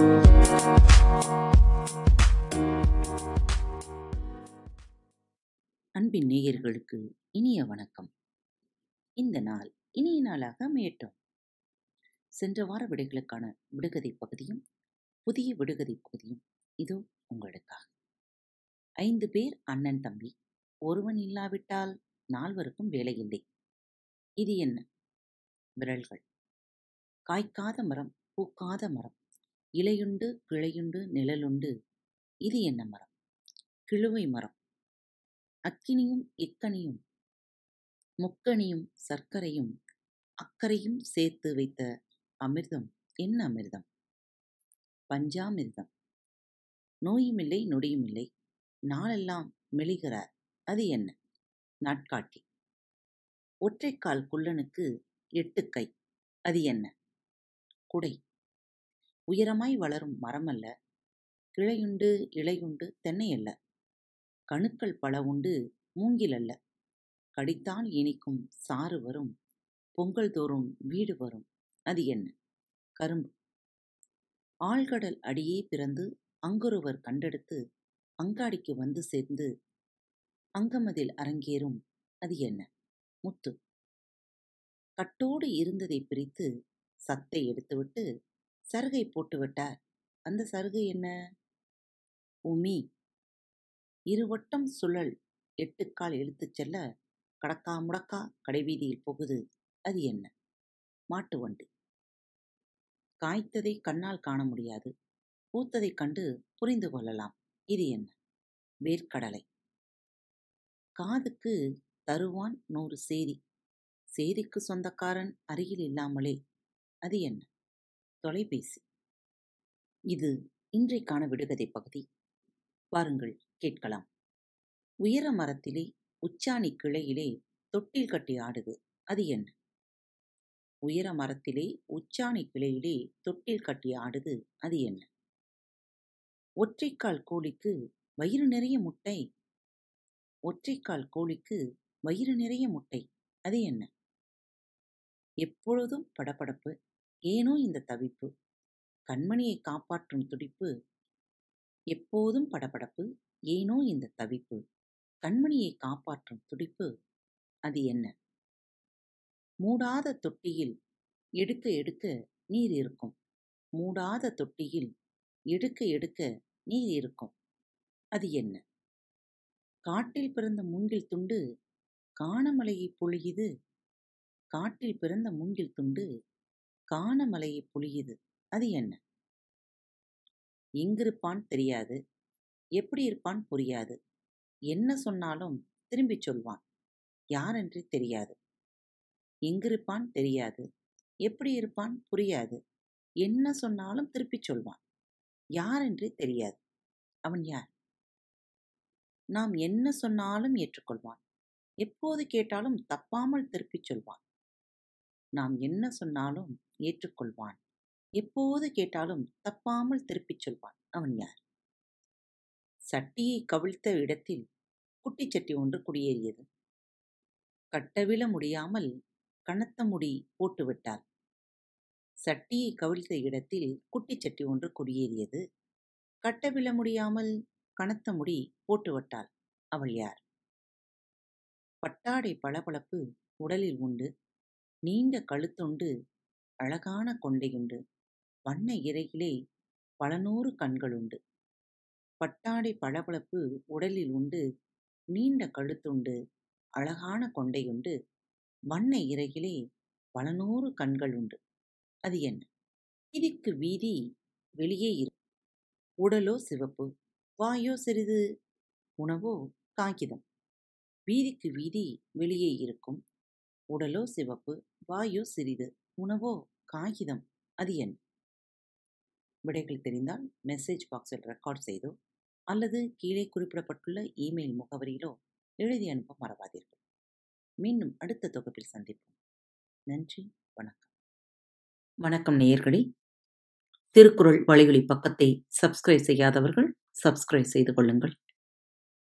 அன்பின் நேயர்களுக்கு இனிய வணக்கம். இந்த நாள் இனிய நாளாக அமையட்டும். சென்ற வார விடைகளுக்கான விடுகதை பகுதியும் புதிய விடுகதை பகுதியும் இதோ உங்களுக்காக. ஐந்து பேர் அண்ணன் தம்பி ஒருவன் இல்லாவிட்டால் நால்வருக்கும் வேலை இல்லை இது என்ன? விரல்கள். காய்க்காத மரம் பூக்காத மரம். இலையுண்டு கிளையுண்டு நிழலுண்டு. இது என்ன மரம்? கிழுவை மரம். அக்கினியும் இக்கனியும் முக்கனியும் சர்க்கரையும் அக்கறையும் சேர்த்து வைத்த அமிர்தம் என்ன அமிர்தம்? பஞ்சாமிர்தம். நோயுமில்லை நொடியுமில்லை. நாளெல்லாம் மெலிகிறார். அது என்ன? நாட்காட்டி. ஒற்றைக்கால் குள்ளனுக்கு எட்டு கை அது என்ன? குடை. உயரமாய் வளரும் மரம் அல்ல கிளையுண்டு இலையுண்டு தென்னை அல்ல. கணுக்கள் பல உண்டு மூங்கில் அல்ல. கடித்தால் இனிக்கும் சாறு வரும் பொங்கல் தோறும் வீடு வரும். அது என்ன? கரும்பு. ஆழ்கடல் அடியே பிறந்து அங்கொருவர் கண்டெடுத்து அங்காடிக்கு வந்து சேர்ந்து அங்கமதில் அரங்கேறும் அது என்ன? முத்து. கட்டோடு இருந்ததை பிரித்து சத்தை எடுத்துவிட்டு சருகை போட்டுவிட்டார் அந்த சருகை என்ன? உமி. இருவட்டம் சுழல் எட்டுக்கால் இழுத்துச் செல்ல கடக்கா முடக்கா கடைவீதியில் போகுது. அது என்ன? மாட்டு வண்டி. காய்த்ததை கண்ணால் காண முடியாது. பூத்ததைக் கண்டு புரிந்து கொள்ளலாம். இது என்ன? வேர்க்கடலை. காதுக்கு தருவான் நூறு சேரி சேரிக்கு சொந்தக்காரன் அருகில் இல்லாமலே. அது என்ன? தொலைபேசி. இது இன்றைக்கான விடுகதை பகுதி. வாருங்கள் கேட்கலாம். உயர மரத்திலே உச்சாணி கிளையிலே தொட்டில் கட்டி ஆடுது. அது என்ன? உயர மரத்திலே உச்சாணி கிளையிலே தொட்டில் கட்டி ஆடுது. அது என்ன? ஒற்றைக்கால் கோழிக்கு வயிறு நிறைய முட்டை. ஒற்றைக்கால் கோழிக்கு வயிறு நிறைய முட்டை. அது என்ன? எப்பொழுதும் படபடப்பு. ஏனோ இந்த தவிப்பு? கண்மணியை காப்பாற்றும் துடிப்பு? எப்போதும் படபடப்பு. ஏனோ இந்த தவிப்பு? கண்மணியை காப்பாற்றும் துடிப்பு? அது என்ன? மூடாத தொட்டியில் எடுக்க எடுக்க நீர் இருக்கும். மூடாத தொட்டியில் எடுக்க எடுக்க நீர் இருக்கும். அது என்ன? காட்டில் பிறந்த மூங்கில் துண்டு காணமலையை பொழியுது. காட்டில் பிறந்த மூங்கில் துண்டு காணமலையை புழியுது அது என்ன? எங்கிருப்பான் தெரியாது. எப்படி இருப்பான் புரியாது. என்ன சொன்னாலும் திரும்பிச் சொல்வான். யாரென்று தெரியாது. எங்கிருப்பான் தெரியாது. எப்படி இருப்பான் புரியாது. என்ன சொன்னாலும் திருப்பிச் சொல்வான். யாரென்று தெரியாது. அவன் யார்? நாம் என்ன சொன்னாலும் ஏற்றுக்கொள்வான். எப்போது கேட்டாலும் தப்பாமல் திருப்பிச் சொல்வான். நாம் என்ன சொன்னாலும் ஏற்றுக்கொள்வான். எப்போது கேட்டாலும் தப்பாமல் திருப்பிச் சொல்வான். அவன் யார்? சட்டியை கவிழ்த்த இடத்தில் குட்டிச்சட்டி ஒன்று குடியேறியது. கட்டவிழ முடியாமல் கனத்த முடி போட்டுவிட்டாள் சட்டியை கவிழ்த்த இடத்தில் குட்டிச்சட்டி ஒன்று குடியேறியது. கட்டவிழ முடியாமல் கனத்த முடி போட்டுவிட்டாள் அவள் யார்? பட்டாடை பளபளப்பு உடலில் உண்டு. நீண்ட கழுத்துண்டு அழகான கொண்டையுண்டு வண்ண இறையிலே பல நூறு கண்களுண்டு பட்டாடை பளபளப்பு உடலில் உண்டு. நீண்ட கழுத்துண்டு அழகான கொண்டையுண்டு வண்ண இறையிலே பல நூறு கண்கள் உண்டு. அது என்ன? வீதிக்கு வீதி வெளியே இரு. உடலோ சிவப்பு வாயோ சிறிது. உணவோ காகிதம். வீதிக்கு வீதி வெளியே இருக்கும். உடலோ சிவப்பு வாயோ சிறிது உணவோ காகிதம் அது என் விடைகள் தெரிந்தால் மெசேஜ் பாக்ஸில் ரெக்கார்ட் செய்தோ அல்லது கீழே குறிப்பிடப்பட்டுள்ள இமெயில் முகவரியிலோ எழுதி அனுப்ப மறவாதீர்கள். மீண்டும் அடுத்த தொகுப்பில் சந்திப்போம். நன்றி வணக்கம். வணக்கம் நேயர்களே. திருக்குறள் வழிகளி பக்கத்தை சப்ஸ்கிரைப் செய்யாதவர்கள் சப்ஸ்கிரைப் செய்து கொள்ளுங்கள்.